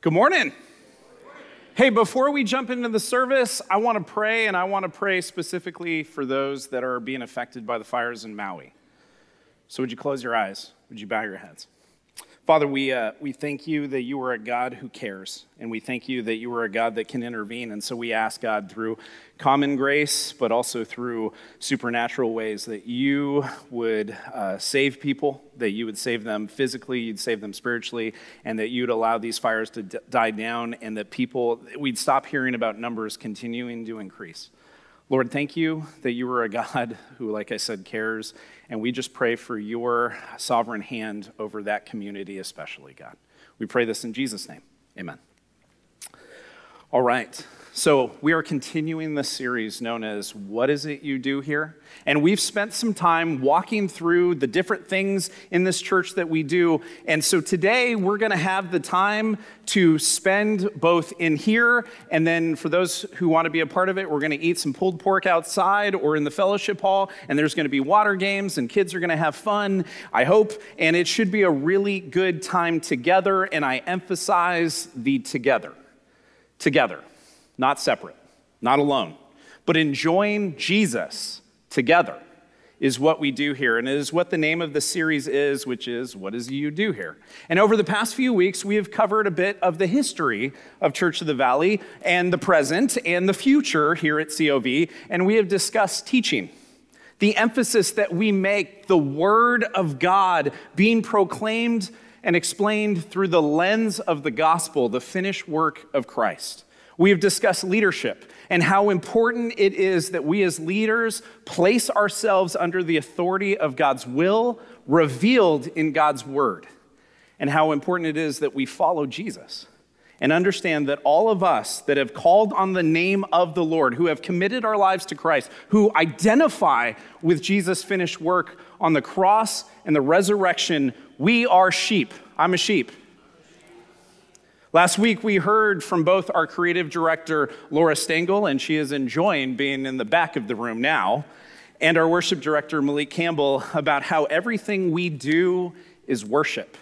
Good morning. Hey, before we jump into the service, I want to pray, and I want to pray specifically for those that are being affected by the fires in Maui. So, would you close your eyes? Would you bow your heads? Father, we, uh, we thank you that you are a God who cares, and we thank you that you are a God that can intervene. And so we ask God through common grace, but also through supernatural ways, that you would uh, save people, that you would save them physically, you'd save them spiritually, and that you'd allow these fires to d- die down, and that people, we'd stop hearing about numbers continuing to increase. Lord, thank you that you are a God who, like I said, cares. And we just pray for your sovereign hand over that community, especially, God. We pray this in Jesus' name. Amen. All right. So, we are continuing the series known as What Is It You Do Here? And we've spent some time walking through the different things in this church that we do. And so, today we're going to have the time to spend both in here and then for those who want to be a part of it, we're going to eat some pulled pork outside or in the fellowship hall. And there's going to be water games and kids are going to have fun, I hope. And it should be a really good time together. And I emphasize the together. Together not separate, not alone, but enjoying Jesus together is what we do here. And it is what the name of the series is, which is What Does You Do Here? And over the past few weeks, we have covered a bit of the history of Church of the Valley and the present and the future here at COV. And we have discussed teaching. The emphasis that we make, the Word of God being proclaimed and explained through the lens of the gospel, the finished work of Christ. We have discussed leadership and how important it is that we as leaders place ourselves under the authority of God's will revealed in God's word, and how important it is that we follow Jesus and understand that all of us that have called on the name of the Lord, who have committed our lives to Christ, who identify with Jesus' finished work on the cross and the resurrection, we are sheep. I'm a sheep. Last week, we heard from both our creative director, Laura Stengel, and she is enjoying being in the back of the room now, and our worship director, Malik Campbell, about how everything we do is worship,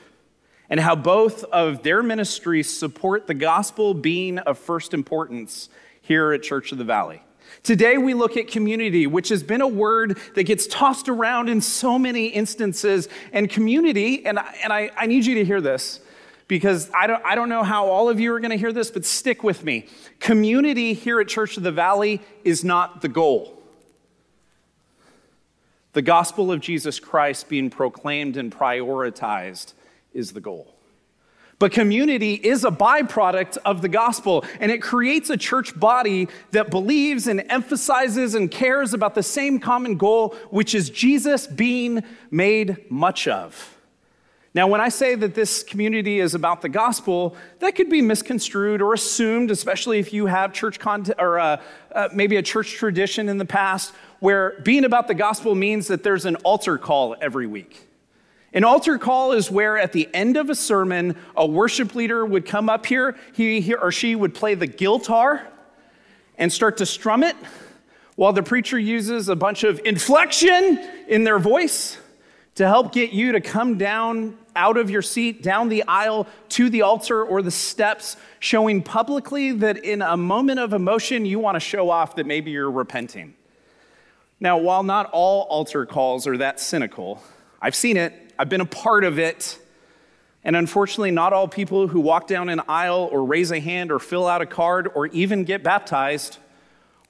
and how both of their ministries support the gospel being of first importance here at Church of the Valley. Today, we look at community, which has been a word that gets tossed around in so many instances. And community, and I, and I, I need you to hear this because I don't, I don't know how all of you are going to hear this, but stick with me. Community here at Church of the Valley is not the goal. The gospel of Jesus Christ being proclaimed and prioritized is the goal. But community is a byproduct of the gospel, and it creates a church body that believes and emphasizes and cares about the same common goal, which is Jesus being made much of. Now, when I say that this community is about the gospel, that could be misconstrued or assumed, especially if you have church content or uh, uh, maybe a church tradition in the past where being about the gospel means that there's an altar call every week. An altar call is where at the end of a sermon, a worship leader would come up here, he, he or she would play the guitar and start to strum it while the preacher uses a bunch of inflection in their voice to help get you to come down out of your seat, down the aisle to the altar or the steps, showing publicly that in a moment of emotion, you want to show off that maybe you're repenting. Now, while not all altar calls are that cynical, I've seen it, I've been a part of it. And unfortunately, not all people who walk down an aisle or raise a hand or fill out a card or even get baptized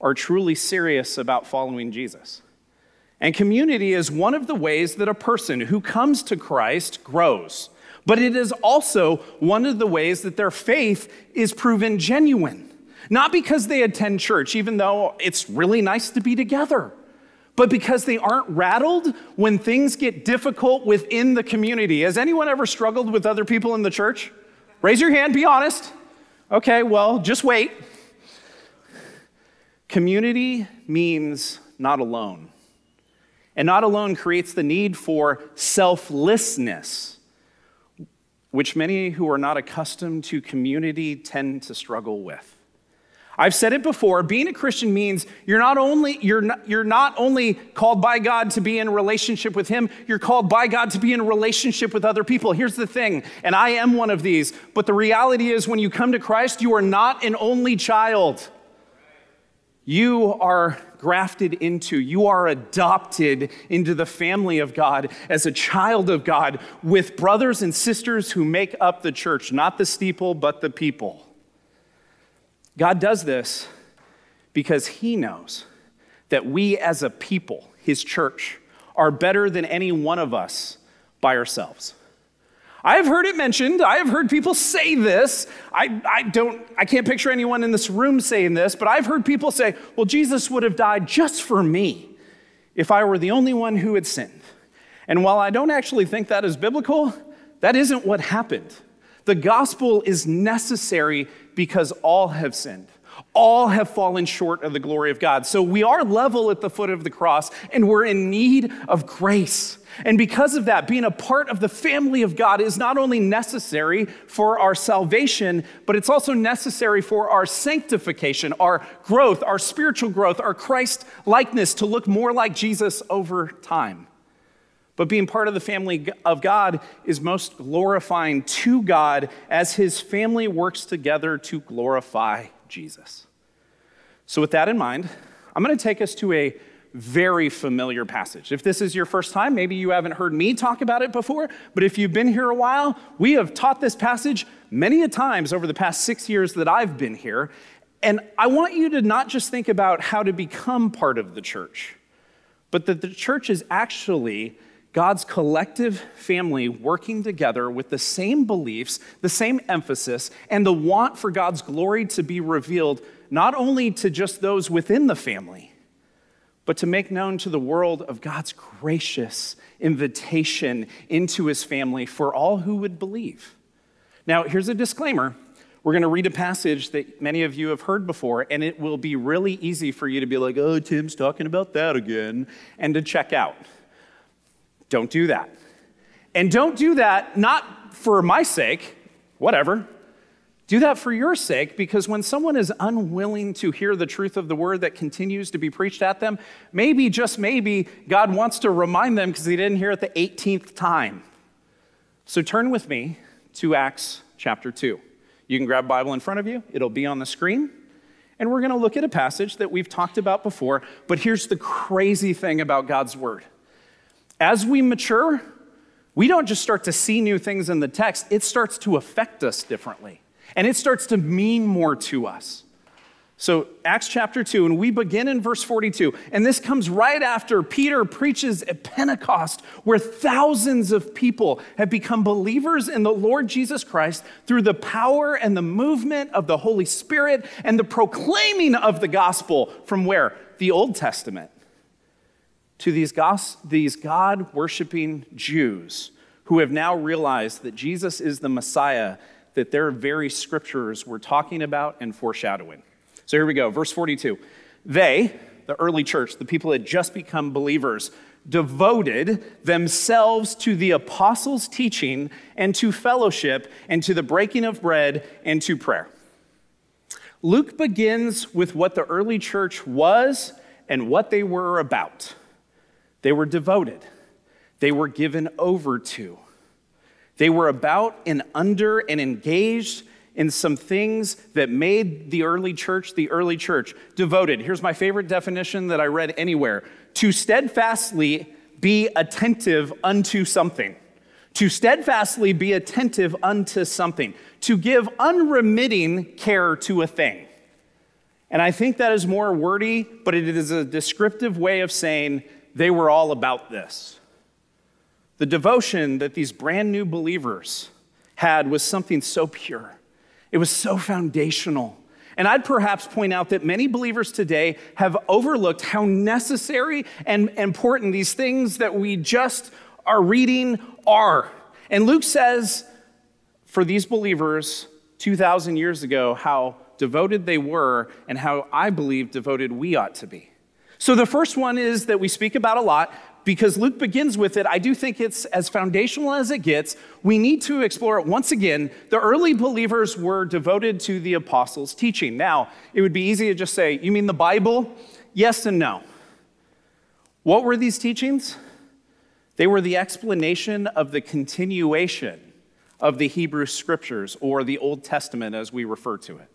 are truly serious about following Jesus. And community is one of the ways that a person who comes to Christ grows. But it is also one of the ways that their faith is proven genuine. Not because they attend church, even though it's really nice to be together, but because they aren't rattled when things get difficult within the community. Has anyone ever struggled with other people in the church? Raise your hand, be honest. Okay, well, just wait. Community means not alone and not alone creates the need for selflessness, which many who are not accustomed to community tend to struggle with. I've said it before, being a Christian means you're not only you're not, you're not only called by God to be in relationship with him, you're called by God to be in relationship with other people. Here's the thing, and I am one of these, but the reality is when you come to Christ, you are not an only child. You are grafted into, you are adopted into the family of God as a child of God with brothers and sisters who make up the church, not the steeple, but the people. God does this because He knows that we as a people, His church, are better than any one of us by ourselves. I have heard it mentioned. I have heard people say this. I, I don't, I can't picture anyone in this room saying this, but I've heard people say, well, Jesus would have died just for me if I were the only one who had sinned. And while I don't actually think that is biblical, that isn't what happened. The gospel is necessary because all have sinned. All have fallen short of the glory of God. So we are level at the foot of the cross and we're in need of grace. And because of that, being a part of the family of God is not only necessary for our salvation, but it's also necessary for our sanctification, our growth, our spiritual growth, our Christ likeness to look more like Jesus over time. But being part of the family of God is most glorifying to God as his family works together to glorify Jesus. So, with that in mind, I'm going to take us to a very familiar passage. If this is your first time, maybe you haven't heard me talk about it before, but if you've been here a while, we have taught this passage many a times over the past six years that I've been here. And I want you to not just think about how to become part of the church, but that the church is actually God's collective family working together with the same beliefs, the same emphasis, and the want for God's glory to be revealed not only to just those within the family, but to make known to the world of God's gracious invitation into his family for all who would believe. Now, here's a disclaimer. We're going to read a passage that many of you have heard before, and it will be really easy for you to be like, oh, Tim's talking about that again, and to check out. Don't do that. And don't do that not for my sake, whatever. Do that for your sake because when someone is unwilling to hear the truth of the word that continues to be preached at them, maybe, just maybe, God wants to remind them because they didn't hear it the 18th time. So turn with me to Acts chapter 2. You can grab Bible in front of you, it'll be on the screen. And we're going to look at a passage that we've talked about before, but here's the crazy thing about God's word as we mature, we don't just start to see new things in the text, it starts to affect us differently. And it starts to mean more to us. So, Acts chapter 2, and we begin in verse 42. And this comes right after Peter preaches at Pentecost, where thousands of people have become believers in the Lord Jesus Christ through the power and the movement of the Holy Spirit and the proclaiming of the gospel from where? The Old Testament to these, these God worshiping Jews who have now realized that Jesus is the Messiah that their very scriptures were talking about and foreshadowing. So here we go, verse 42. They, the early church, the people that had just become believers, devoted themselves to the apostles' teaching and to fellowship and to the breaking of bread and to prayer. Luke begins with what the early church was and what they were about. They were devoted, they were given over to. They were about and under and engaged in some things that made the early church the early church. Devoted. Here's my favorite definition that I read anywhere to steadfastly be attentive unto something. To steadfastly be attentive unto something. To give unremitting care to a thing. And I think that is more wordy, but it is a descriptive way of saying they were all about this. The devotion that these brand new believers had was something so pure, it was so foundational. And I'd perhaps point out that many believers today have overlooked how necessary and important these things that we just are reading are. And Luke says for these believers 2,000 years ago how devoted they were and how I believe devoted we ought to be. So the first one is that we speak about a lot because Luke begins with it, I do think it's as foundational as it gets. We need to explore it once again. The early believers were devoted to the apostles' teaching. Now, it would be easy to just say, You mean the Bible? Yes and no. What were these teachings? They were the explanation of the continuation of the Hebrew scriptures, or the Old Testament as we refer to it.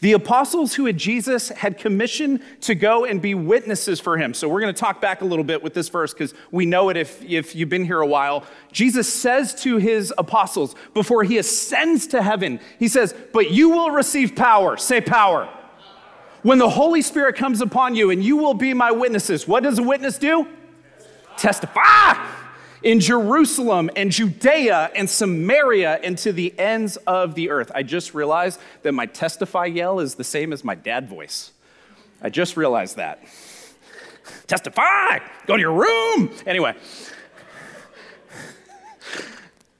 The apostles who had Jesus had commissioned to go and be witnesses for him. So we're going to talk back a little bit with this verse because we know it if, if you've been here a while. Jesus says to his apostles before he ascends to heaven, he says, But you will receive power. Say power. When the Holy Spirit comes upon you and you will be my witnesses. What does a witness do? Testify. Testify in Jerusalem and Judea and Samaria and to the ends of the earth. I just realized that my testify yell is the same as my dad voice. I just realized that. Testify! Go to your room! Anyway.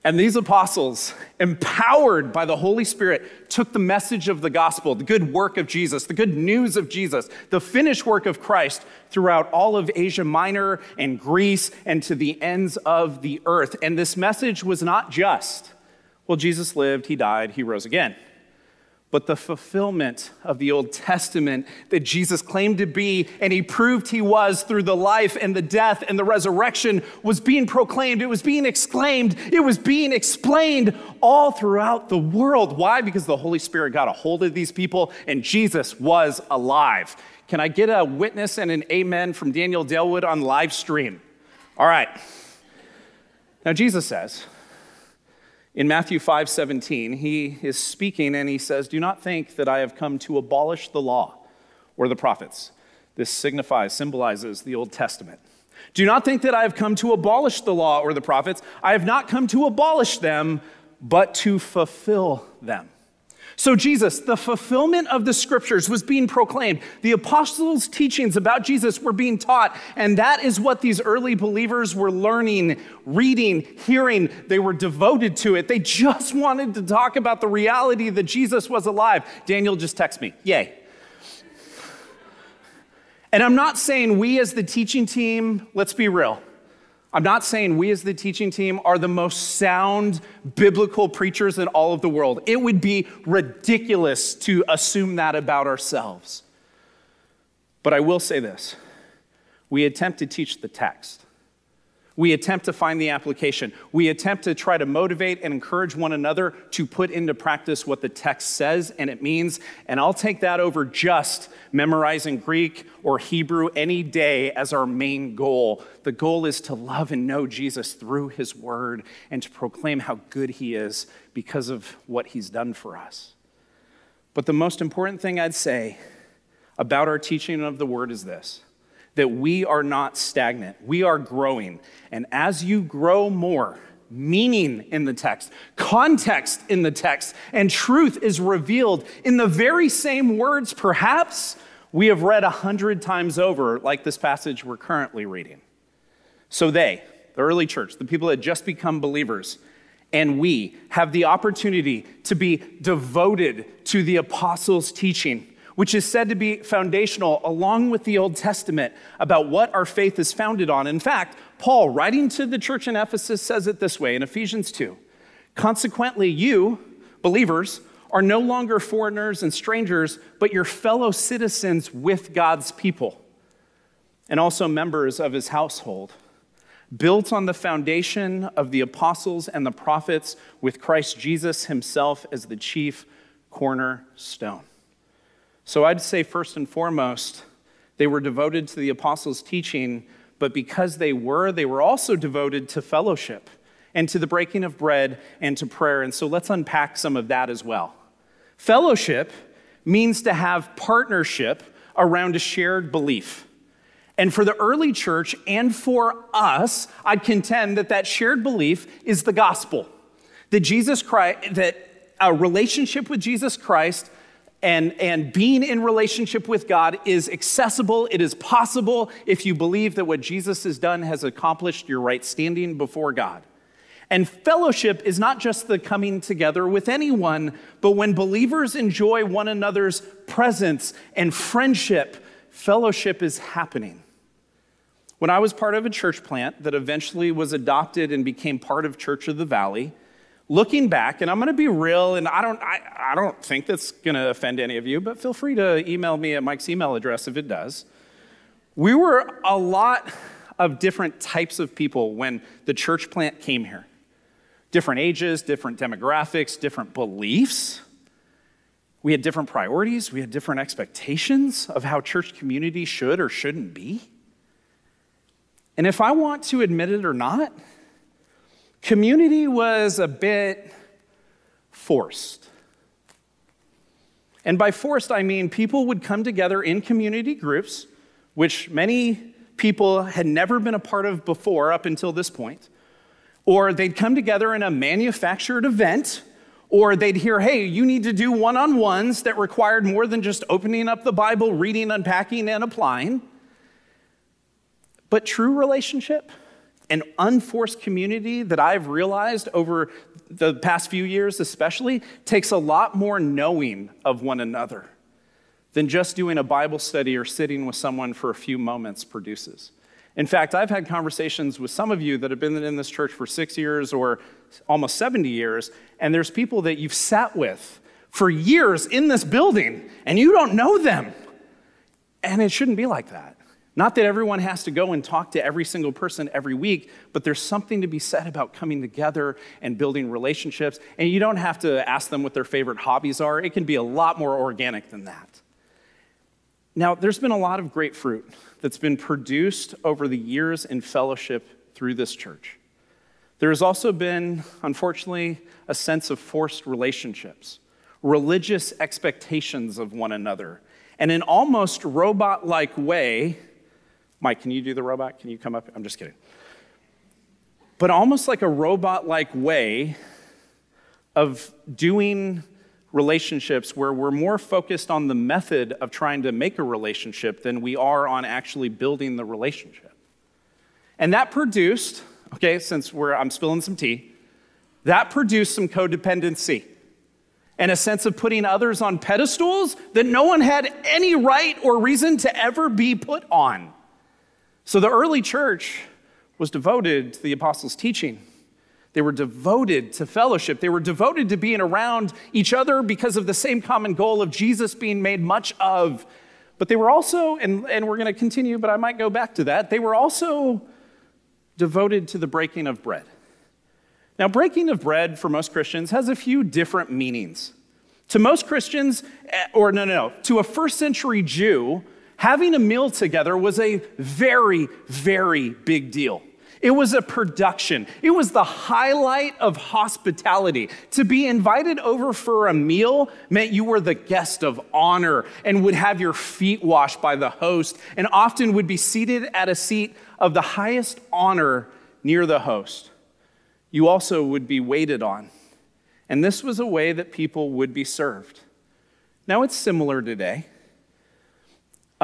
And these apostles, empowered by the Holy Spirit, took the message of the gospel, the good work of Jesus, the good news of Jesus, the finished work of Christ throughout all of Asia Minor and Greece and to the ends of the earth. And this message was not just, well, Jesus lived, he died, he rose again but the fulfillment of the Old Testament that Jesus claimed to be, and he proved he was through the life and the death and the resurrection, was being proclaimed. It was being exclaimed. It was being explained all throughout the world. Why? Because the Holy Spirit got a hold of these people and Jesus was alive. Can I get a witness and an amen from Daniel Dalewood on live stream? All right. Now, Jesus says, in Matthew 5 17, he is speaking and he says, Do not think that I have come to abolish the law or the prophets. This signifies, symbolizes the Old Testament. Do not think that I have come to abolish the law or the prophets. I have not come to abolish them, but to fulfill them. So, Jesus, the fulfillment of the scriptures was being proclaimed. The apostles' teachings about Jesus were being taught, and that is what these early believers were learning, reading, hearing. They were devoted to it. They just wanted to talk about the reality that Jesus was alive. Daniel just texted me, Yay. And I'm not saying we as the teaching team, let's be real. I'm not saying we as the teaching team are the most sound biblical preachers in all of the world. It would be ridiculous to assume that about ourselves. But I will say this we attempt to teach the text. We attempt to find the application. We attempt to try to motivate and encourage one another to put into practice what the text says and it means. And I'll take that over just memorizing Greek or Hebrew any day as our main goal. The goal is to love and know Jesus through his word and to proclaim how good he is because of what he's done for us. But the most important thing I'd say about our teaching of the word is this that we are not stagnant, we are growing. And as you grow more, meaning in the text, context in the text, and truth is revealed in the very same words, perhaps we have read a hundred times over, like this passage we're currently reading. So they, the early church, the people that just become believers, and we have the opportunity to be devoted to the apostles' teaching which is said to be foundational along with the Old Testament about what our faith is founded on. In fact, Paul, writing to the church in Ephesus, says it this way in Ephesians 2 Consequently, you, believers, are no longer foreigners and strangers, but your fellow citizens with God's people, and also members of his household, built on the foundation of the apostles and the prophets, with Christ Jesus himself as the chief cornerstone. So I'd say, first and foremost, they were devoted to the apostles' teaching, but because they were, they were also devoted to fellowship and to the breaking of bread and to prayer. And so let's unpack some of that as well. Fellowship means to have partnership around a shared belief. And for the early church and for us, I'd contend that that shared belief is the gospel. That Jesus Christ, that a relationship with Jesus Christ and, and being in relationship with God is accessible, it is possible if you believe that what Jesus has done has accomplished your right standing before God. And fellowship is not just the coming together with anyone, but when believers enjoy one another's presence and friendship, fellowship is happening. when I was part of a church plant that eventually was adopted and became part of Church of the Valley, looking back, and I'm going to be real, and I don't, I, I don't think that's going to offend any of you, but feel free to email me at Mike's email address if it does. We were a lot of different types of people when the church plant came here different ages, different demographics, different beliefs. We had different priorities, we had different expectations of how church community should or shouldn't be. And if I want to admit it or not, community was a bit forced. And by forced, I mean people would come together in community groups, which many people had never been a part of before up until this point. Or they'd come together in a manufactured event, or they'd hear, hey, you need to do one on ones that required more than just opening up the Bible, reading, unpacking, and applying. But true relationship and unforced community that I've realized over the past few years, especially, takes a lot more knowing of one another than just doing a Bible study or sitting with someone for a few moments produces. In fact, I've had conversations with some of you that have been in this church for six years or almost 70 years, and there's people that you've sat with for years in this building, and you don't know them. And it shouldn't be like that. Not that everyone has to go and talk to every single person every week, but there's something to be said about coming together and building relationships. And you don't have to ask them what their favorite hobbies are, it can be a lot more organic than that. Now, there's been a lot of great fruit that's been produced over the years in fellowship through this church. There has also been, unfortunately, a sense of forced relationships, religious expectations of one another, and an almost robot like way. Mike, can you do the robot? Can you come up? I'm just kidding. But almost like a robot like way of doing relationships where we're more focused on the method of trying to make a relationship than we are on actually building the relationship. And that produced, okay, since I'm spilling some tea, that produced some codependency and a sense of putting others on pedestals that no one had any right or reason to ever be put on. So the early church was devoted to the apostles' teaching they were devoted to fellowship. They were devoted to being around each other because of the same common goal of Jesus being made much of. But they were also, and, and we're going to continue, but I might go back to that, they were also devoted to the breaking of bread. Now, breaking of bread for most Christians has a few different meanings. To most Christians, eh, or no, no, no, to a first century Jew, having a meal together was a very, very big deal. It was a production. It was the highlight of hospitality. To be invited over for a meal meant you were the guest of honor and would have your feet washed by the host and often would be seated at a seat of the highest honor near the host. You also would be waited on. And this was a way that people would be served. Now it's similar today.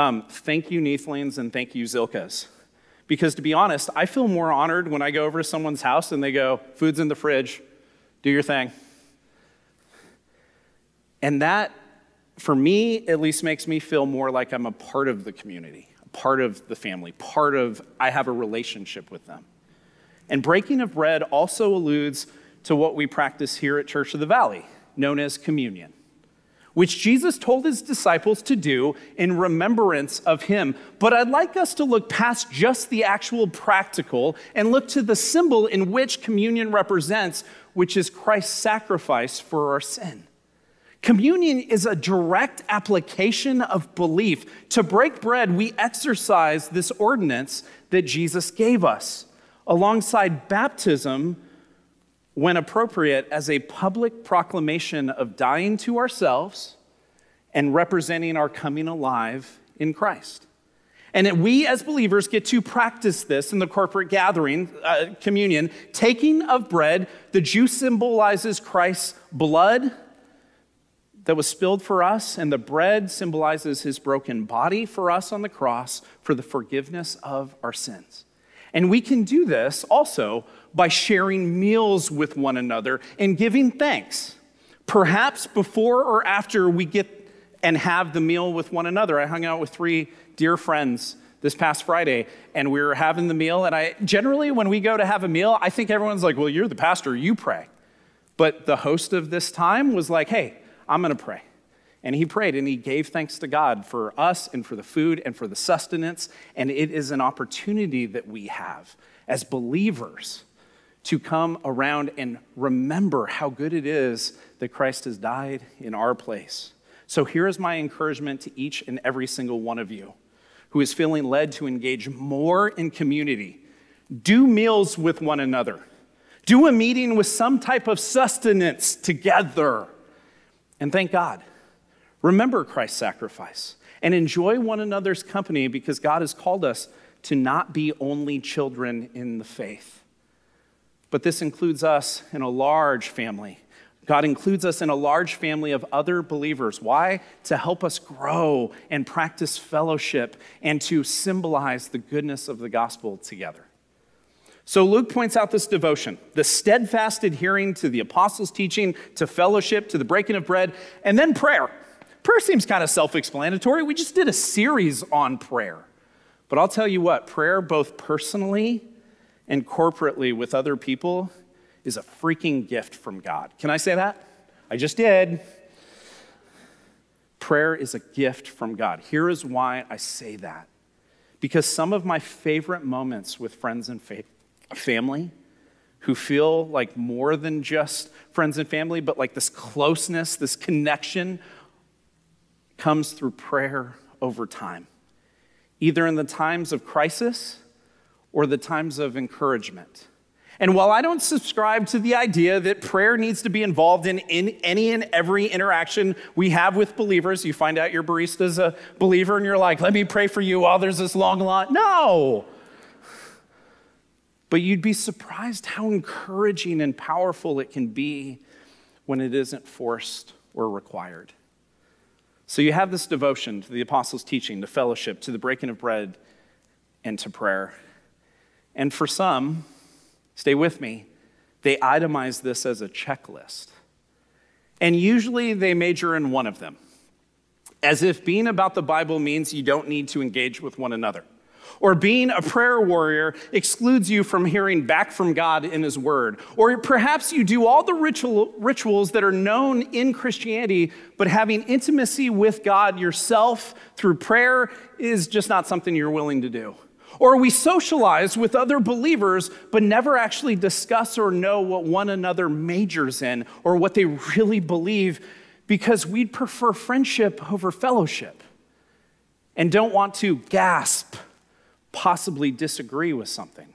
Um, thank you, Neathlings, and thank you, Zilkas. Because to be honest, I feel more honored when I go over to someone's house and they go, food's in the fridge, do your thing. And that, for me, at least makes me feel more like I'm a part of the community, a part of the family, part of, I have a relationship with them. And breaking of bread also alludes to what we practice here at Church of the Valley, known as communion which Jesus told his disciples to do in remembrance of him. But I'd like us to look past just the actual practical and look to the symbol in which communion represents, which is Christ's sacrifice for our sin. Communion is a direct application of belief. To break bread, we exercise this ordinance that Jesus gave us. Alongside baptism, when appropriate, as a public proclamation of dying to ourselves and representing our coming alive in Christ. And we as believers get to practice this in the corporate gathering, uh, communion, taking of bread. The juice symbolizes Christ's blood that was spilled for us, and the bread symbolizes his broken body for us on the cross for the forgiveness of our sins. And we can do this also by sharing meals with one another and giving thanks. Perhaps before or after we get and have the meal with one another. I hung out with three dear friends this past Friday, and we were having the meal. And I generally, when we go to have a meal, I think everyone's like, well, you're the pastor, you pray. But the host of this time was like, hey, I'm to pray. And he prayed and he gave thanks to God for us and for the food and for the sustenance. And it is an opportunity that we have as believers to come around and remember how good it is that Christ has died in our place. So here is my encouragement to each and every single one of you who is feeling led to engage more in community. Do meals with one another. Do a meeting with some type of sustenance together. And thank God. Remember Christ's sacrifice and enjoy one another's company because God has called us to not be only children in the faith. But this includes us in a large family. God includes us in a large family of other believers. Why? To help us grow and practice fellowship and to symbolize the goodness of the gospel together. So Luke points out this devotion, the steadfast adhering to the apostles' teaching, to fellowship, to the breaking of bread, and then prayer. Prayer seems kind of self explanatory. We just did a series on prayer. But I'll tell you what, prayer, both personally and corporately with other people, is a freaking gift from God. Can I say that? I just did. Prayer is a gift from God. Here is why I say that. Because some of my favorite moments with friends and fa- family who feel like more than just friends and family, but like this closeness, this connection comes through prayer over time, either in the times of crisis or the times of encouragement. And while I don't subscribe to the idea that prayer needs to be involved in, in any and every interaction we have with believers, you find out your barista's a believer and you're like, let me pray for you while there's this long line. No. But you'd be surprised how encouraging and powerful it can be when it isn't forced or required. So you have this devotion to the apostles' teaching, to fellowship, to the breaking of bread, and to prayer. And for some, stay with me, they itemize this as a checklist. And usually they major in one of them, as if being about the Bible means you don't need to engage with one another or being a prayer warrior excludes you from hearing back from God in His Word. Or perhaps you do all the ritual, rituals that are known in Christianity, but having intimacy with God yourself through prayer is just not something you're willing to do. Or we socialize with other believers, but never actually discuss or know what one another majors in or what they really believe because we'd prefer friendship over fellowship and don't want to gasp possibly disagree with something.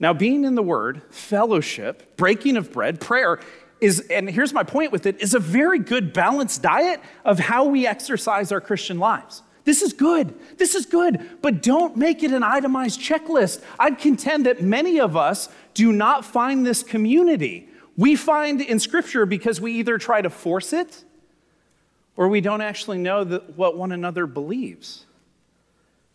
Now, being in the Word, fellowship, breaking of bread, prayer is, and here's my point with it, is a very good balanced diet of how we exercise our Christian lives. This is good. This is good. But don't make it an itemized checklist. I'd contend that many of us do not find this community. We find in Scripture because we either try to force it or we don't actually know what one another believes.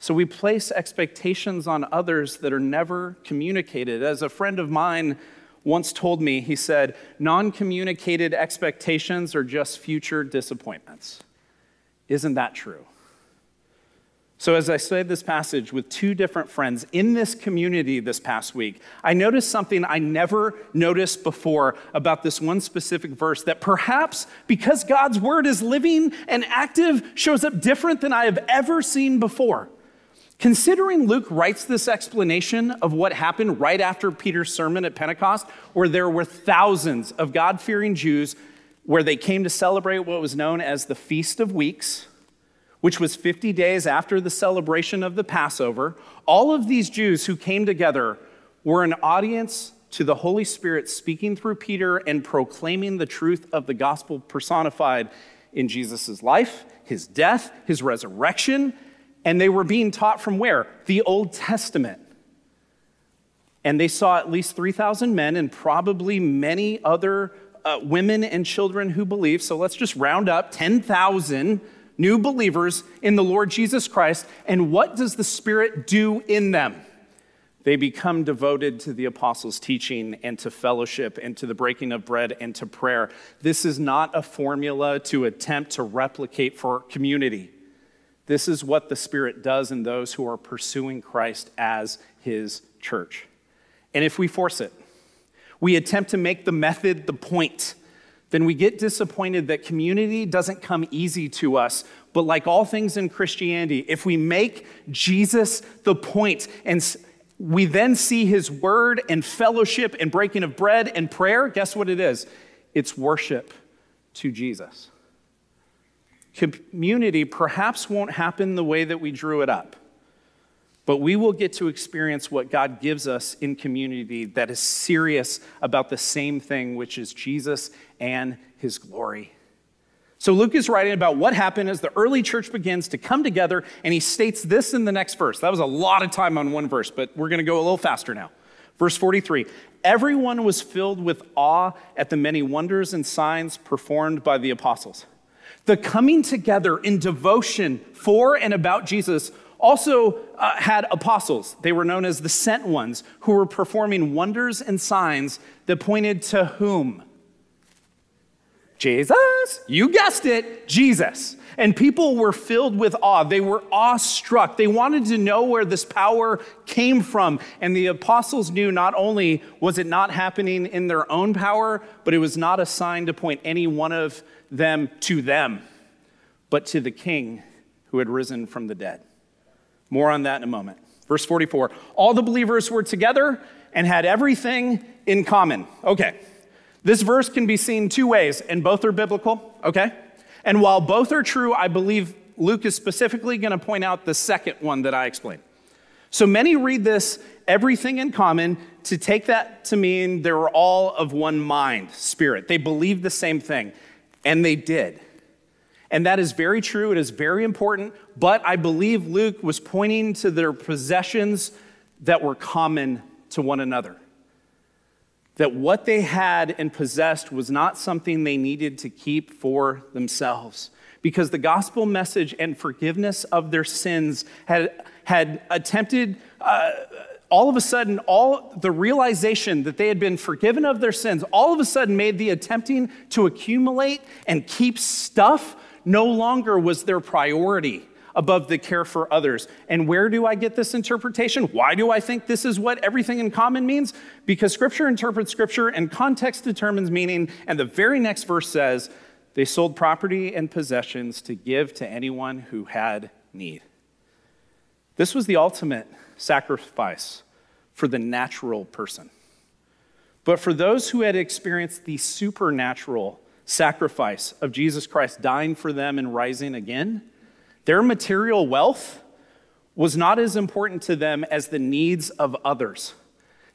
So we place expectations on others that are never communicated. As a friend of mine once told me, he said, non communicated expectations are just future disappointments. Isn't that true? So, as I studied this passage with two different friends in this community this past week, I noticed something I never noticed before about this one specific verse that perhaps because God's word is living and active shows up different than I have ever seen before. Considering Luke writes this explanation of what happened right after Peter's sermon at Pentecost, where there were thousands of God fearing Jews, where they came to celebrate what was known as the Feast of Weeks, which was 50 days after the celebration of the Passover, all of these Jews who came together were an audience to the Holy Spirit speaking through Peter and proclaiming the truth of the gospel personified in Jesus' life, his death, his resurrection, and they were being taught from where? The Old Testament. And they saw at least 3,000 men and probably many other uh, women and children who believed. So let's just round up 10,000 new believers in the Lord Jesus Christ. And what does the Spirit do in them? They become devoted to the apostles' teaching and to fellowship and to the breaking of bread and to prayer. This is not a formula to attempt to replicate for community. This is what the Spirit does in those who are pursuing Christ as his church. And if we force it, we attempt to make the method the point, then we get disappointed that community doesn't come easy to us. But like all things in Christianity, if we make Jesus the point and we then see his word and fellowship and breaking of bread and prayer, guess what it is? It's worship to Jesus. Community perhaps won't happen the way that we drew it up, but we will get to experience what God gives us in community that is serious about the same thing, which is Jesus and his glory. So Luke is writing about what happened as the early church begins to come together, and he states this in the next verse. That was a lot of time on one verse, but we're going to go a little faster now. Verse 43 Everyone was filled with awe at the many wonders and signs performed by the apostles. The coming together in devotion for and about Jesus also uh, had apostles. They were known as the sent ones who were performing wonders and signs that pointed to whom? Jesus. You guessed it, Jesus. And people were filled with awe. They were awestruck. They wanted to know where this power came from. And the apostles knew not only was it not happening in their own power, but it was not a sign to point any one of them to them, but to the king who had risen from the dead. More on that in a moment. Verse 44 All the believers were together and had everything in common. Okay. This verse can be seen two ways, and both are biblical, okay? And while both are true, I believe Luke is specifically going to point out the second one that I explained. So many read this everything in common to take that to mean they were all of one mind, spirit. They believed the same thing, and they did. And that is very true, it is very important, but I believe Luke was pointing to their possessions that were common to one another that what they had and possessed was not something they needed to keep for themselves. Because the gospel message and forgiveness of their sins had, had attempted, uh, all of a sudden, all the realization that they had been forgiven of their sins, all of a sudden made the attempting to accumulate and keep stuff no longer was their priority above the care for others. And where do I get this interpretation? Why do I think this is what everything in common means? Because scripture interprets scripture and context determines meaning. And the very next verse says, they sold property and possessions to give to anyone who had need. This was the ultimate sacrifice for the natural person. But for those who had experienced the supernatural sacrifice of Jesus Christ dying for them and rising again, their material wealth was not as important to them as the needs of others.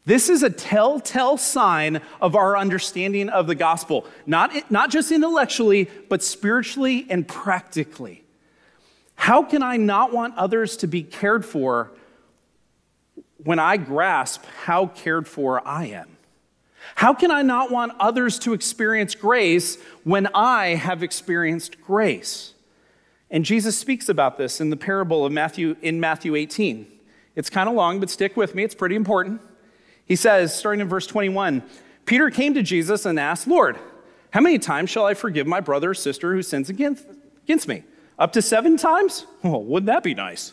This is a telltale sign of our understanding of the gospel, not, not just intellectually, but spiritually and practically. How can I not want others to be cared for when I grasp how cared for I am? How can I not want others to experience grace when I have experienced grace? And Jesus speaks about this in the parable of Matthew in Matthew 18. It's kind of long, but stick with me, it's pretty important. He says, starting in verse 21, Peter came to Jesus and asked, Lord, how many times shall I forgive my brother or sister who sins against, against me? Up to seven times? Well, wouldn't that be nice?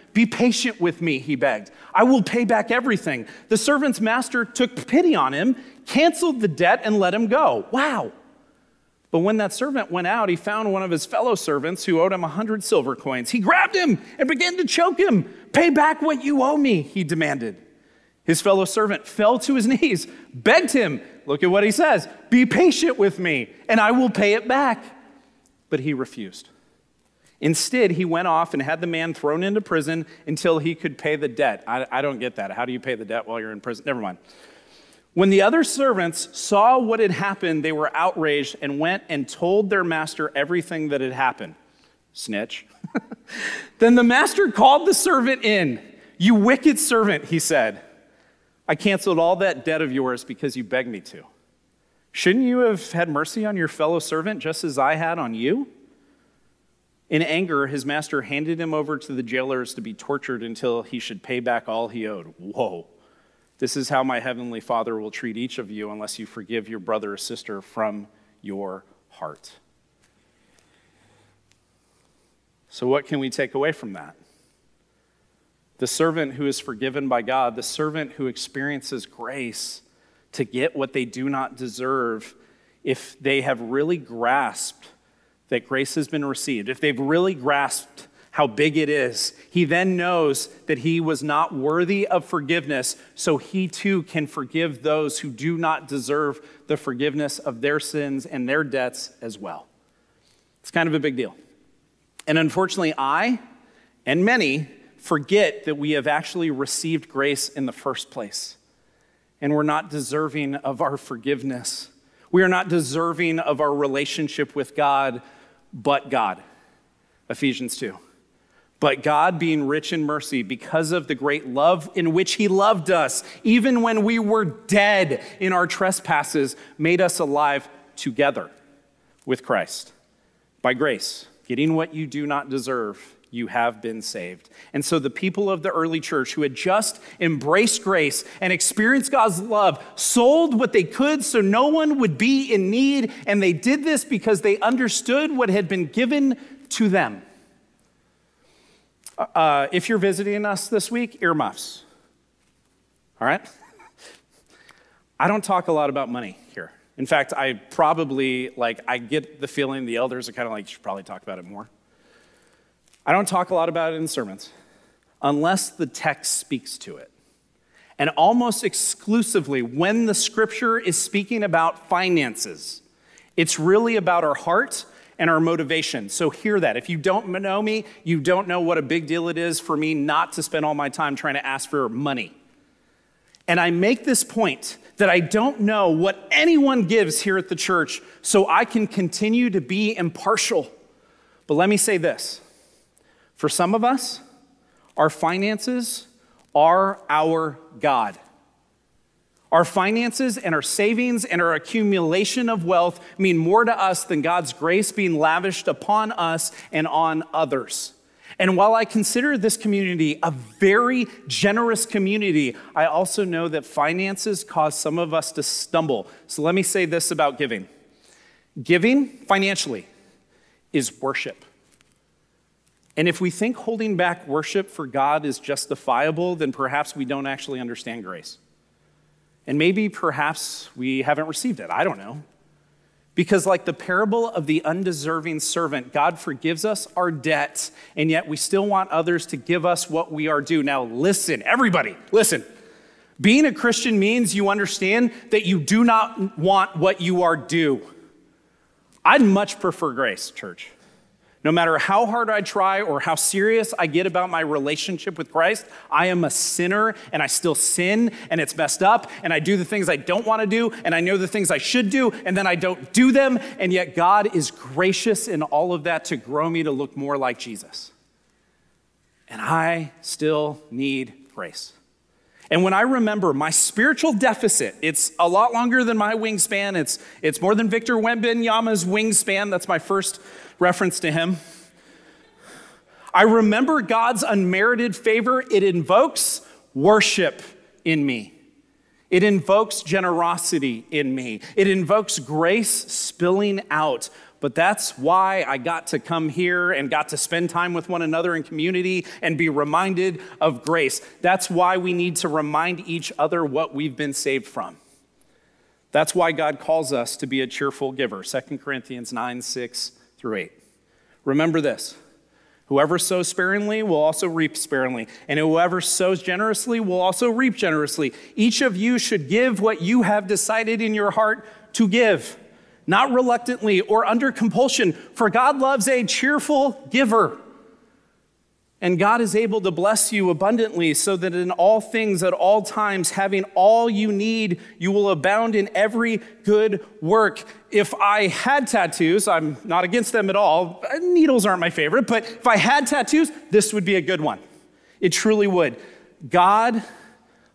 Be patient with me, he begged. I will pay back everything. The servant's master took pity on him, canceled the debt, and let him go. Wow. But when that servant went out, he found one of his fellow servants who owed him a hundred silver coins. He grabbed him and began to choke him. Pay back what you owe me, he demanded. His fellow servant fell to his knees, begged him, look at what he says, be patient with me, and I will pay it back. But he refused. Instead, he went off and had the man thrown into prison until he could pay the debt. I, I don't get that. How do you pay the debt while you're in prison? Never mind. When the other servants saw what had happened, they were outraged and went and told their master everything that had happened. Snitch. then the master called the servant in. You wicked servant, he said. I canceled all that debt of yours because you begged me to. Shouldn't you have had mercy on your fellow servant just as I had on you? In anger, his master handed him over to the jailers to be tortured until he should pay back all he owed. Whoa. This is how my heavenly Father will treat each of you unless you forgive your brother or sister from your heart. So, what can we take away from that? The servant who is forgiven by God, the servant who experiences grace to get what they do not deserve, if they have really grasped that grace has been received, if they've really grasped how big it is, he then knows that he was not worthy of forgiveness, so he too can forgive those who do not deserve the forgiveness of their sins and their debts as well. It's kind of a big deal. And unfortunately, I and many forget that we have actually received grace in the first place. And we're not deserving of our forgiveness. We are not deserving of our relationship with God, but God. Ephesians 2. But God, being rich in mercy, because of the great love in which He loved us, even when we were dead in our trespasses, made us alive together with Christ. By grace, getting what you do not deserve, you have been saved. And so the people of the early church who had just embraced grace and experienced God's love sold what they could so no one would be in need. And they did this because they understood what had been given to them. Uh, if you're visiting us this week, earmuffs. All right? I don't talk a lot about money here. In fact, I probably, like, I get the feeling the elders are kind of like, you should probably talk about it more. I don't talk a lot about it in sermons unless the text speaks to it. And almost exclusively, when the scripture is speaking about finances, it's really about our heart and our motivation. So hear that. If you don't know me, you don't know what a big deal it is for me not to spend all my time trying to ask for money. And I make this point that I don't know what anyone gives here at the church, so I can continue to be impartial. But let me say this for some of us, our finances are our God. Our finances and our savings and our accumulation of wealth mean more to us than God's grace being lavished upon us and on others. And while I consider this community a very generous community, I also know that finances cause some of us to stumble. So let me say this about giving giving financially is worship. And if we think holding back worship for God is justifiable, then perhaps we don't actually understand grace. And maybe perhaps we haven't received it. I don't know. Because, like the parable of the undeserving servant, God forgives us our debts, and yet we still want others to give us what we are due. Now, listen, everybody, listen. Being a Christian means you understand that you do not want what you are due. I'd much prefer grace, church. No matter how hard I try or how serious I get about my relationship with Christ, I am a sinner and I still sin and it's messed up and I do the things I don't want to do and I know the things I should do and then I don't do them. And yet God is gracious in all of that to grow me to look more like Jesus. And I still need grace. And when I remember my spiritual deficit, it's a lot longer than my wingspan. It's, it's more than Victor Wembanyama's wingspan. That's my first reference to him. I remember God's unmerited favor. It invokes worship in me. It invokes generosity in me. It invokes grace spilling out. But that's why I got to come here and got to spend time with one another in community and be reminded of grace. That's why we need to remind each other what we've been saved from. That's why God calls us to be a cheerful giver. 2 Corinthians 9 6 through 8. Remember this whoever sows sparingly will also reap sparingly, and whoever sows generously will also reap generously. Each of you should give what you have decided in your heart to give, not reluctantly or under compulsion, for God loves a cheerful giver. And God is able to bless you abundantly so that in all things, at all times, having all you need, you will abound in every good work. If I had tattoos, I'm not against them at all. Needles aren't my favorite, but if I had tattoos, this would be a good one. It truly would. God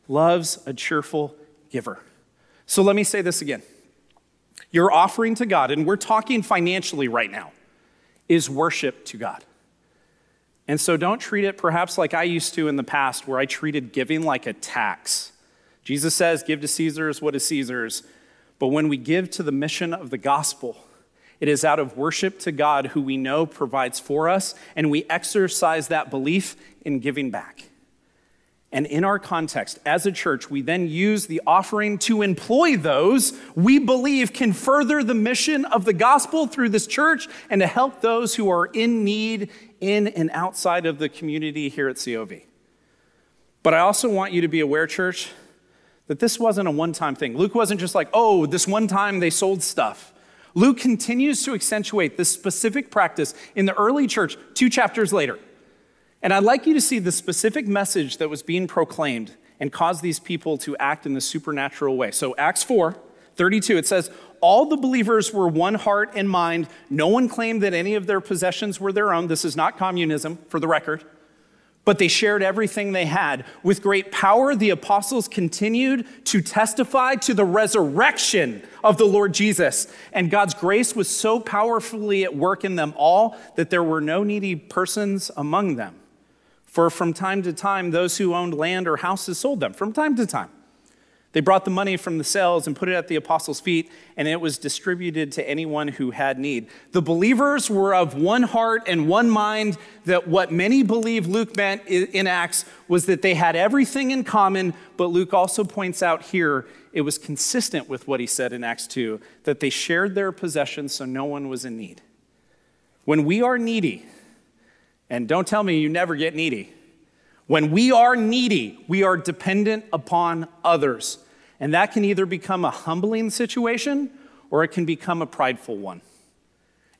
loves a cheerful giver. So let me say this again. Your offering to God, and we're talking financially right now, is worship to God. And so don't treat it perhaps like I used to in the past, where I treated giving like a tax. Jesus says, Give to Caesar's what is Caesar's. But when we give to the mission of the gospel, it is out of worship to God who we know provides for us, and we exercise that belief in giving back. And in our context, as a church, we then use the offering to employ those we believe can further the mission of the gospel through this church and to help those who are in need in and outside of the community here at COV. But I also want you to be aware, church, that this wasn't a one time thing. Luke wasn't just like, oh, this one time they sold stuff. Luke continues to accentuate this specific practice in the early church two chapters later. And I'd like you to see the specific message that was being proclaimed and caused these people to act in the supernatural way. So, Acts 4 32, it says, All the believers were one heart and mind. No one claimed that any of their possessions were their own. This is not communism, for the record but they shared everything they had. With great power, the apostles continued to testify to the resurrection of the Lord Jesus. And God's grace was so powerfully at work in them all that there were no needy persons among them. For from time to time, those who owned land or houses sold them, from time to time. They brought the money from the sales and put it at the apostles' feet, and it was distributed to anyone who had need. The believers were of one heart and one mind, that what many believe Luke meant in Acts was that they had everything in common, but Luke also points out here it was consistent with what he said in Acts 2 that they shared their possessions so no one was in need. When we are needy, and don't tell me you never get needy, when we are needy, we are dependent upon others. And that can either become a humbling situation or it can become a prideful one.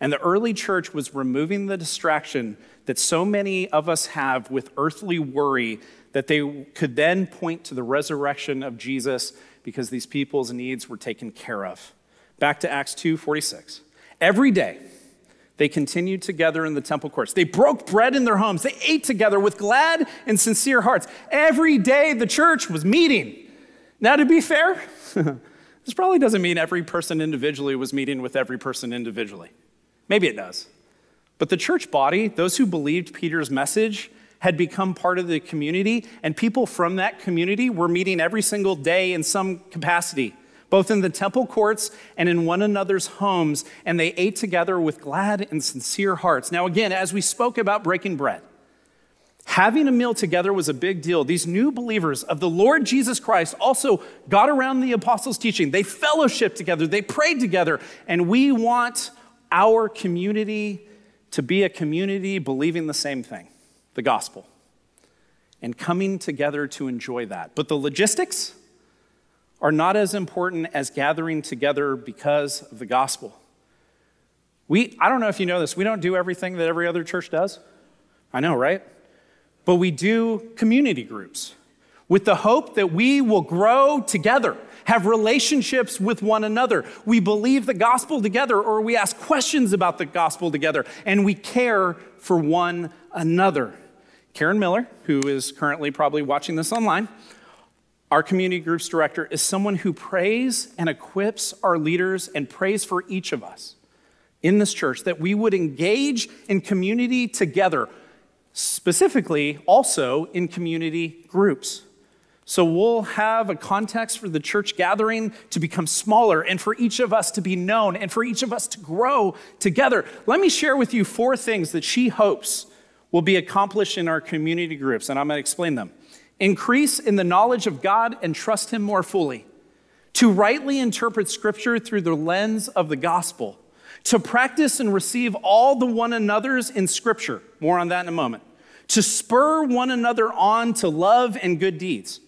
And the early church was removing the distraction that so many of us have with earthly worry that they could then point to the resurrection of Jesus because these people's needs were taken care of. Back to Acts 2:46. Every day they continued together in the temple courts. They broke bread in their homes. They ate together with glad and sincere hearts. Every day the church was meeting now, to be fair, this probably doesn't mean every person individually was meeting with every person individually. Maybe it does. But the church body, those who believed Peter's message, had become part of the community, and people from that community were meeting every single day in some capacity, both in the temple courts and in one another's homes, and they ate together with glad and sincere hearts. Now, again, as we spoke about breaking bread, Having a meal together was a big deal. These new believers of the Lord Jesus Christ also got around the apostles' teaching. They fellowshiped together, they prayed together, and we want our community to be a community believing the same thing the gospel and coming together to enjoy that. But the logistics are not as important as gathering together because of the gospel. We, I don't know if you know this, we don't do everything that every other church does. I know, right? but we do community groups with the hope that we will grow together, have relationships with one another. We believe the gospel together, or we ask questions about the gospel together, and we care for one another. Karen Miller, who is currently probably watching this online, our community groups director, is someone who prays and equips our leaders and prays for each of us in this church that we would engage in community together specifically also in community groups. So we'll have a context for the church gathering to become smaller and for each of us to be known and for each of us to grow together. Let me share with you four things that she hopes will be accomplished in our community groups, and I'm going to explain them. Increase in the knowledge of God and trust Him more fully. To rightly interpret Scripture through the lens of the gospel to practice and receive all the one another's in Scripture. More on that in a moment. To spur one another on to love and good deeds.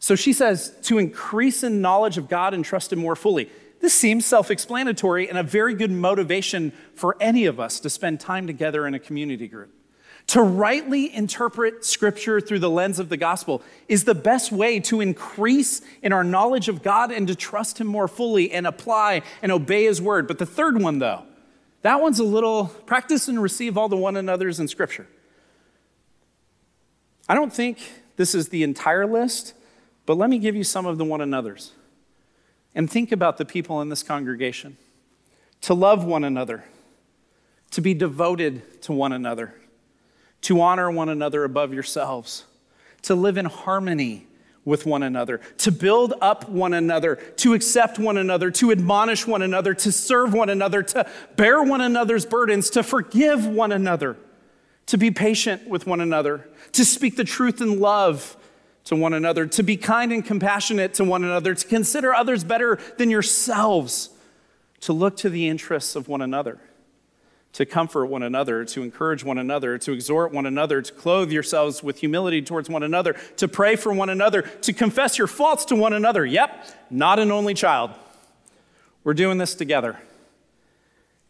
So she says, to increase in knowledge of God and trust Him more fully. This seems self explanatory and a very good motivation for any of us to spend time together in a community group. To rightly interpret Scripture through the lens of the gospel is the best way to increase in our knowledge of God and to trust Him more fully and apply and obey His word. But the third one, though, that one's a little practice and receive all the one another's in Scripture. I don't think this is the entire list, but let me give you some of the one another's. And think about the people in this congregation to love one another, to be devoted to one another, to honor one another above yourselves, to live in harmony with one another, to build up one another, to accept one another, to admonish one another, to serve one another, to bear one another's burdens, to forgive one another, to be patient with one another, to speak the truth in love to one another, to be kind and compassionate to one another, to consider others better than yourselves, to look to the interests of one another to comfort one another, to encourage one another, to exhort one another, to clothe yourselves with humility towards one another, to pray for one another, to confess your faults to one another. Yep, not an only child. We're doing this together.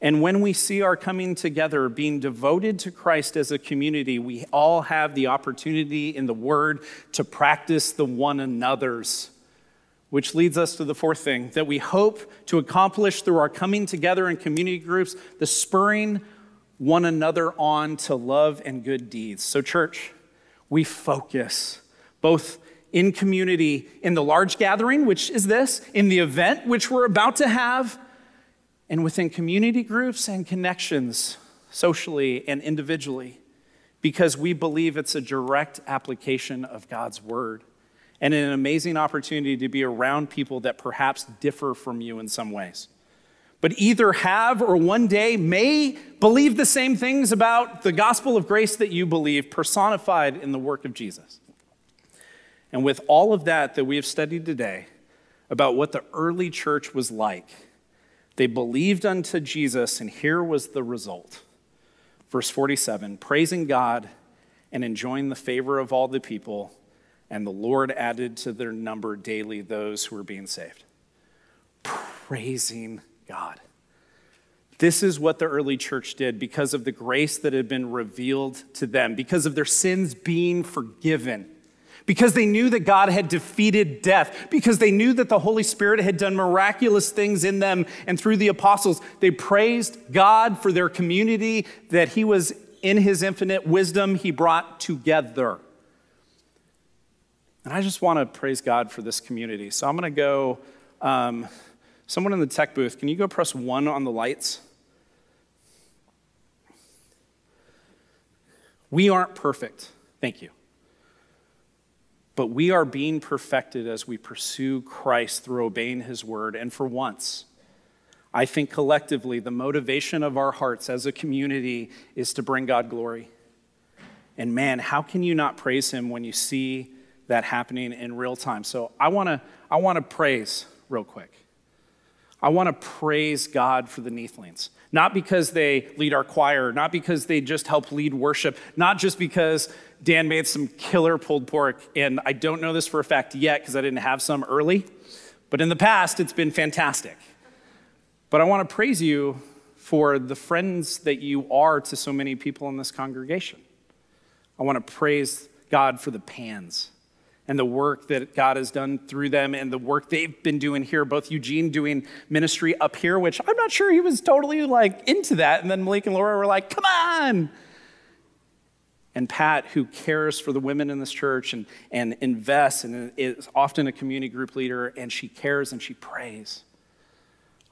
And when we see our coming together, being devoted to Christ as a community, we all have the opportunity in the Word to practice the one another's which leads us to the fourth thing that we hope to accomplish through our coming together in community groups, the spurring one another on to love and good deeds. So, church, we focus both in community, in the large gathering, which is this, in the event, which we're about to have, and within community groups and connections, socially and individually, because we believe it's a direct application of God's word and an amazing opportunity to be around people that perhaps differ from you in some ways. But either have or one day may believe the same things about the gospel of grace that you believe, personified in the work of Jesus. And with all of that that we have studied today about what the early church was like, they believed unto Jesus, and here was the result. Verse 47 praising God and enjoying the favor of all the people and the Lord added to their number daily those who were being saved. Praising God. This is what the early church did because of the grace that had been revealed to them, because of their sins being forgiven, because they knew that God had defeated death, because they knew that the Holy Spirit had done miraculous things in them and through the apostles. They praised God for their community that He was in His infinite wisdom, He brought together. And I just want to praise God for this community. So I'm going to go, um, someone in the tech booth, can you go press one on the lights? We aren't perfect. Thank you. But we are being perfected as we pursue Christ through obeying his word. And for once, I think collectively, the motivation of our hearts as a community is to bring God glory. And man, how can you not praise him when you see that happening in real time. So I want to I want to praise real quick. I want to praise God for the Neathlings. Not because they lead our choir, not because they just help lead worship, not just because Dan made some killer pulled pork, and I don't know this for a fact yet because I didn't have some early, but in the past it's been fantastic. But I want to praise you for the friends that you are to so many people in this congregation. I want to praise God for the pans and the work that God has done through them and the work they've been doing here. Both Eugene doing ministry up here, which I'm not sure he was totally like into that. And then Malik and Laura were like, come on. And Pat, who cares for the women in this church and, and invests and is often a community group leader, and she cares and she prays.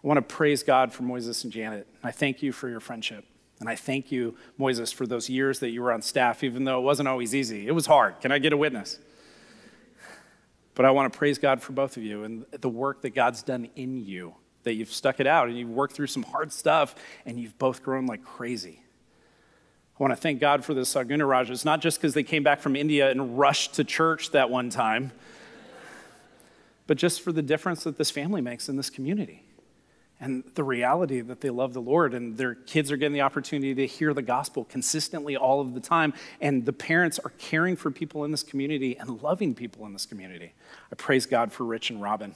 I want to praise God for Moises and Janet. I thank you for your friendship. And I thank you, Moises, for those years that you were on staff, even though it wasn't always easy. It was hard. Can I get a witness? But I want to praise God for both of you and the work that God's done in you, that you've stuck it out and you've worked through some hard stuff and you've both grown like crazy. I want to thank God for the Sagunarajas, not just because they came back from India and rushed to church that one time, but just for the difference that this family makes in this community and the reality that they love the Lord and their kids are getting the opportunity to hear the gospel consistently all of the time. And the parents are caring for people in this community and loving people in this community. I praise God for Rich and Robin.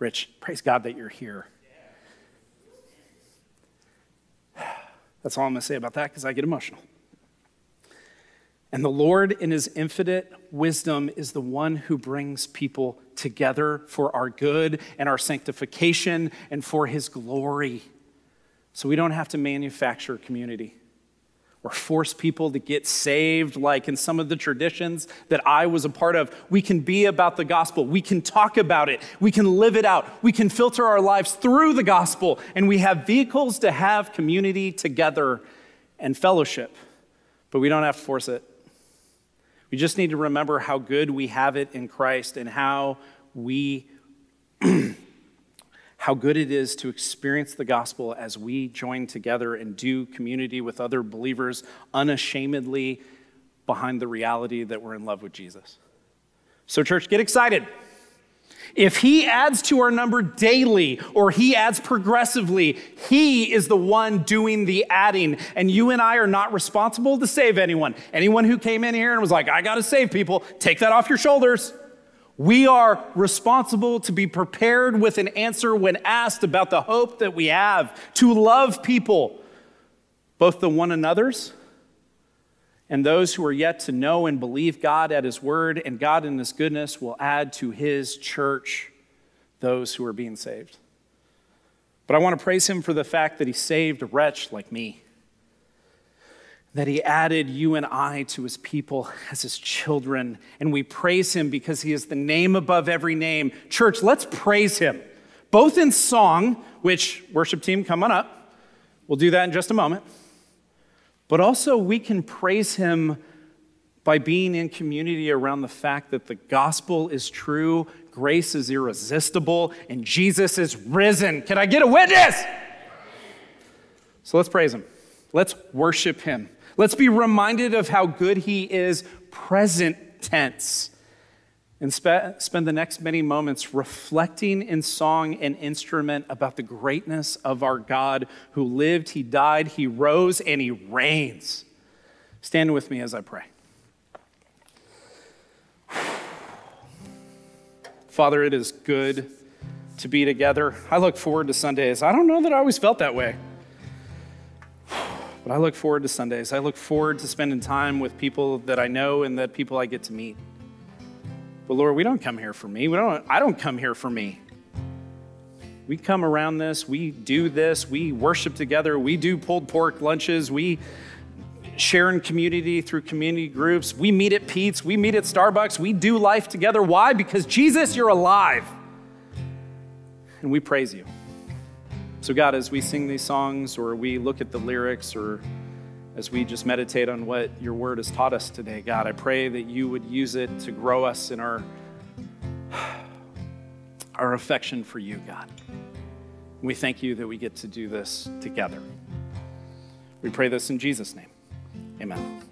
Rich, praise God that you're here. That's all I'm going to say about that because I get emotional. And the Lord, in his infinite wisdom, is the one who brings people together for our good and our sanctification and for his glory. So we don't have to manufacture community. or force people to get saved, like in some of the traditions that I was a part of. We can be about the gospel. We can talk about it. We can live it out. We can filter our lives through the gospel. And we have vehicles to have community together and fellowship. But we don't have to force it. We just need to remember how good we have it in Christ and how we how good it is to experience the gospel as we join together and do community with other believers unashamedly behind the reality that we're in love with Jesus. So, church, get excited. If he adds to our number daily or he adds progressively, he is the one doing the adding. And you and I are not responsible to save anyone. Anyone who came in here and was like, I got to save people, take that off your shoulders. We are responsible to be prepared with an answer when asked about the hope that we have to love people, both the one another's and those who are yet to know and believe God at His word, and God in His goodness will add to His church those who are being saved. But I want to praise Him for the fact that He saved a wretch like me that he added you and I to his people as his children. And we praise him because he is the name above every name. Church, let's praise him, both in song, which worship team, come on up. We'll do that in just a moment. But also, we can praise him by being in community around the fact that the gospel is true, grace is irresistible, and Jesus is risen. Can I get a witness? So let's praise him. Let's worship him. Let's be reminded of how good He is, present tense, and spe- spend the next many moments reflecting in song and instrument about the greatness of our God who lived, He died, He rose, and He reigns. Stand with me as I pray. Father, it is good to be together. I look forward to Sundays. I don't know that I always felt that way. But I look forward to Sundays. I look forward to spending time with people that I know and that people I get to meet. But Lord, we don't come here for me. We don't, I don't come here for me. We come around this, we do this, we worship together, we do pulled pork lunches, we share in community through community groups, we meet at Pete's, we meet at Starbucks, we do life together. Why? Because Jesus, you're alive. And we praise you. So, God, as we sing these songs or we look at the lyrics or as we just meditate on what your word has taught us today, God, I pray that you would use it to grow us in our, our affection for you, God. We thank you that we get to do this together. We pray this in Jesus' name. Amen.